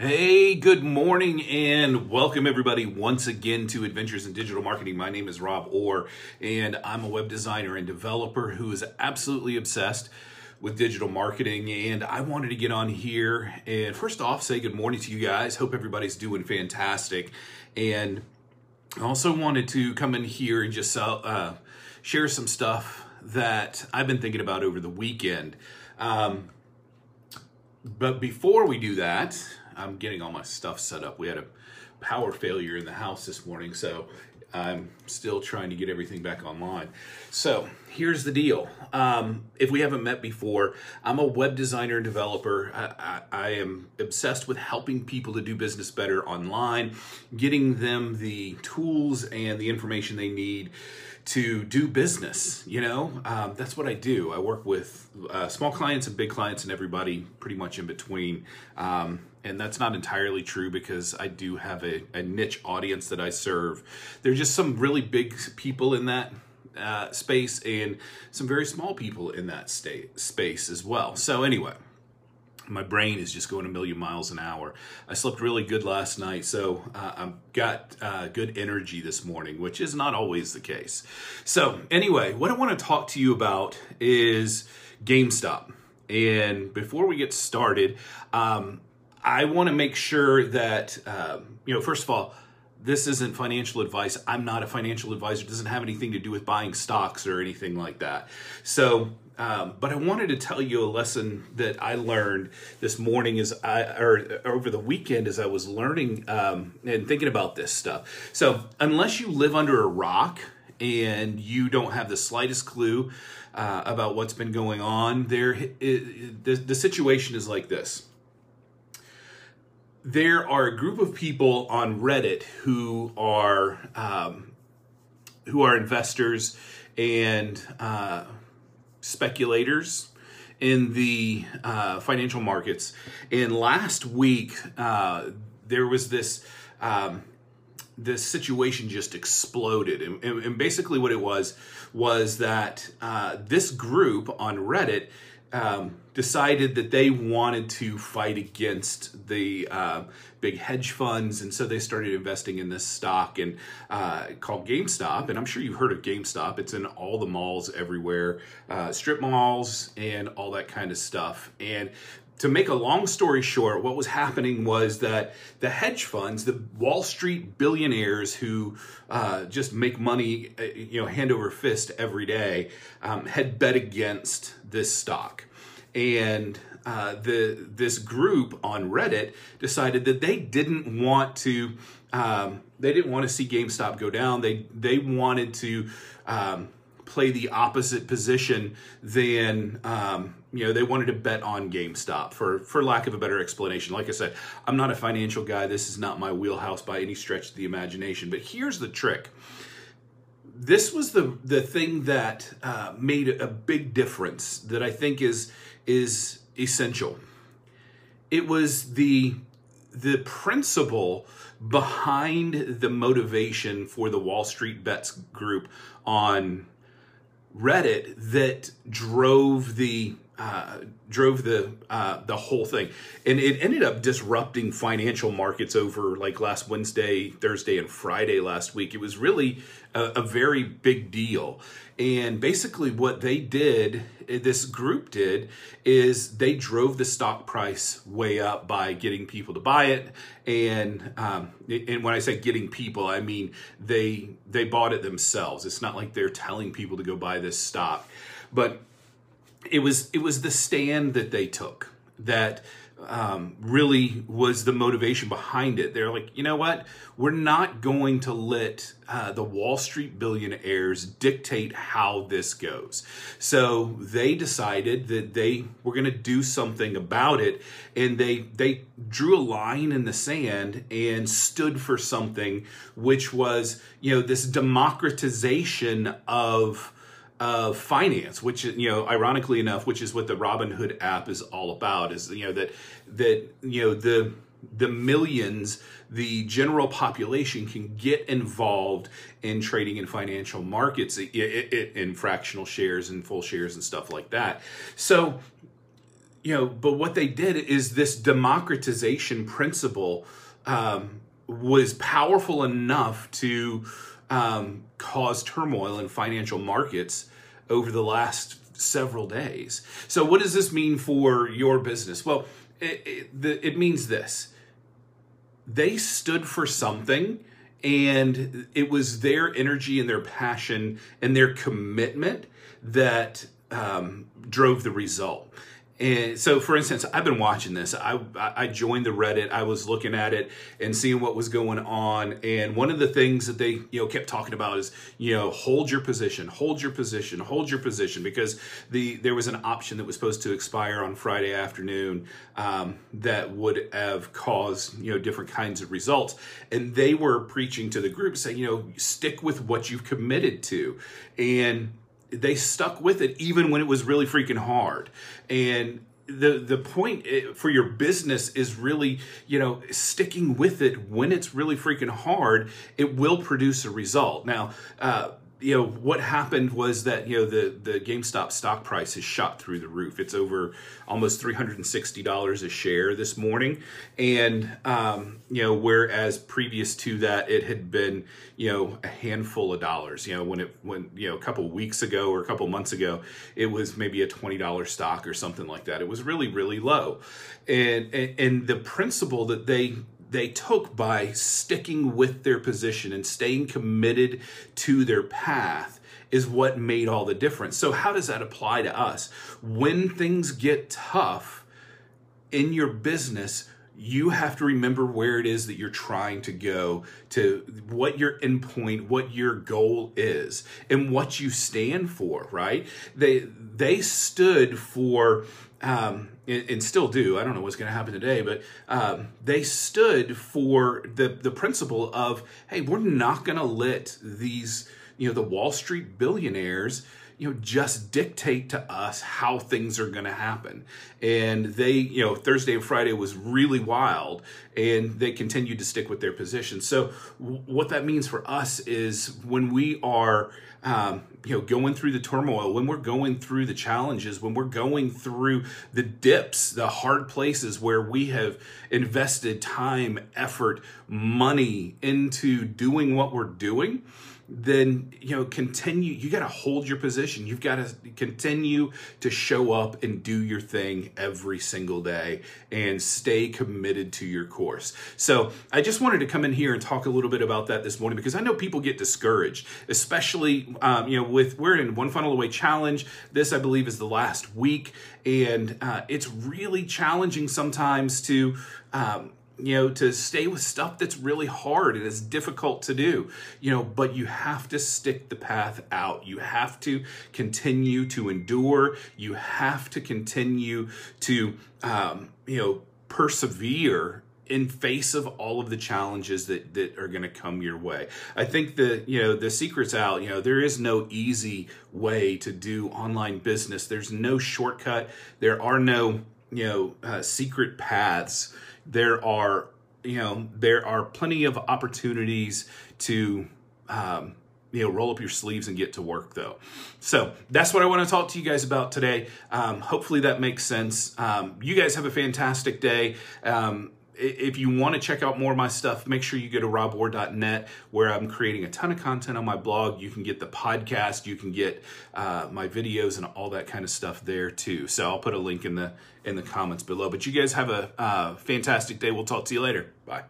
Hey, good morning and welcome everybody once again to Adventures in Digital Marketing. My name is Rob Ward and I'm a web designer and developer who is absolutely obsessed with digital marketing and I wanted to get on here and first off say good morning to you guys. Hope everybody's doing fantastic and I also wanted to come in here and just uh, share some stuff that I've been thinking about over the weekend. Um, but before we do that, I'm getting all my stuff set up. We had a power failure in the house this morning, so I'm still trying to get everything back online. So here's the deal. Um, if we haven't met before, I'm a web designer and developer. I, I, I, am obsessed with helping people to do business better online, getting them the tools and the information they need to do business. You know, um, that's what I do. I work with uh, small clients and big clients and everybody pretty much in between. Um, and that's not entirely true because I do have a, a niche audience that I serve. There's just some really big people in that uh, space and some very small people in that state space as well. So anyway, my brain is just going a million miles an hour. I slept really good last night, so uh, I've got uh, good energy this morning, which is not always the case. So, anyway, what I want to talk to you about is GameStop. And before we get started, um, I want to make sure that, um, you know, first of all, this isn't financial advice. I'm not a financial advisor. It doesn't have anything to do with buying stocks or anything like that. So, um, but I wanted to tell you a lesson that I learned this morning as I, or over the weekend as I was learning um, and thinking about this stuff. So, unless you live under a rock and you don't have the slightest clue uh, about what's been going on, there, it, the, the situation is like this there are a group of people on Reddit who are um, who are investors and uh, speculators in the uh, financial markets. And last week, uh, there was this. Um, this situation just exploded, and, and, basically, what it was was that uh, this group on Reddit um, decided that they wanted to fight against the uh, big hedge funds, and so they started investing in this stock and uh, called GameStop. And I'm sure you've heard of GameStop. It's in all the malls everywhere, uh, strip malls, and all that kind of stuff. And to make a long story short, what was happening was that the hedge funds, the Wall Street billionaires who uh, just make money, uh, you know, hand over fist every day, um, had bet against this stock, and uh, the this group on Reddit decided that they didn't want to. Um, they didn't want to see GameStop go down. They they wanted to um, play the opposite position than um, you know they wanted to bet on GameStop for for lack of a better explanation. Like I said, I'm not a financial guy. This is not my wheelhouse by any stretch of the imagination. But here's the trick. This was the the thing that uh, made a big difference that I think is is essential. It was the the principle behind the motivation for the Wall Street Bets group on Reddit that drove the uh, drove the uh, the whole thing, and it ended up disrupting financial markets over like last Wednesday, Thursday, and Friday last week. It was really a, a very big deal, and basically what they did, this group did, is they drove the stock price way up by getting people to buy it, and um, and when I say getting people, I mean they they bought it themselves. It's not like they're telling people to go buy this stock, but it was it was the stand that they took that um, really was the motivation behind it. They're like, you know what? We're not going to let uh, the Wall Street billionaires dictate how this goes. So they decided that they were going to do something about it, and they they drew a line in the sand and stood for something, which was you know this democratization of of finance, which you know, ironically enough, which is what the Robinhood app is all about, is you know that that you know the the millions, the general population can get involved in trading in financial markets in fractional shares and full shares and stuff like that. So you know, but what they did is this democratization principle um, was powerful enough to um, cause turmoil in financial markets over the last several days. So, what does this mean for your business? Well, it, it, it means this they stood for something and it was their energy and their passion and their commitment that um, drove the result. And so, for instance, I've been watching this. I I joined the Reddit. I was looking at it and seeing what was going on. And one of the things that they you know kept talking about is you know hold your position, hold your position, hold your position, because the there was an option that was supposed to expire on Friday afternoon um, that would have caused you know different kinds of results. And they were preaching to the group saying you know stick with what you've committed to, and they stuck with it even when it was really freaking hard. And the the point eh, for your business is really you know sticking with it when it's really freaking hard it will produce a result now uh, you know what happened was that you know the the GameStop stock price has shot through the roof. It's over almost three hundred and sixty dollars a share this morning, and um, you know whereas previous to that it had been you know a handful of dollars. You know when it when you know a couple weeks ago or a couple months ago it was maybe a twenty dollar stock or something like that. It was really really low, and and, and the principle that they they took by sticking with their position and staying committed to their path is what made all the difference. So, how does that apply to us? When things get tough in your business, you have to remember where it is that you're trying to go to what your endpoint what your goal is and what you stand for right they they stood for um, and, still do. I don't know what's going to happen today, but um, they stood for the the principle of, hey, we're not going to let these, you know, the Wall Street billionaires you know just dictate to us how things are going to happen. And they you know thursday and friday was really wild and they continued to stick with their position. So what that means for us is when we are um, you know going through the turmoil when we're going through the challenges when we're going through the dips the hard places where we have invested time effort money into doing what we're doing then you know continue you got to hold your position. You've got to continue to show up and do your thing every single day and stay committed to your course. So i just wanted to come in here and talk a little bit about that this morning because i know people get discouraged especially um, you know with we're in one funnel away challenge. This i believe is the last week. And uh, it's really challenging sometimes to um, you know, to stay with stuff that's really hard and it's difficult to do, you know, but you have to stick the path out. You have to continue to endure. You have to continue to, um, you know, persevere in face of all of the challenges that, that are going to come your way. I think the, you know, the secret's out, you know, there is no easy way to do online business. There's no shortcut. There are no, you know, uh, secret paths. There are you know there are plenty of opportunities to um, you know roll up your sleeves and get to work though. So that's what i want to talk to you guys about today. Um, hopefully that makes sense. Um, you guys have a fantastic day. Um, if you want to check out more of my stuff, make sure you go to robward.net where I'm creating a ton of content on my blog. You can get the podcast, you can get uh, my videos and all that kind of stuff there too. So I'll put a link in the in the comments below. But you guys have a uh, fantastic day. We'll talk to you later. Bye.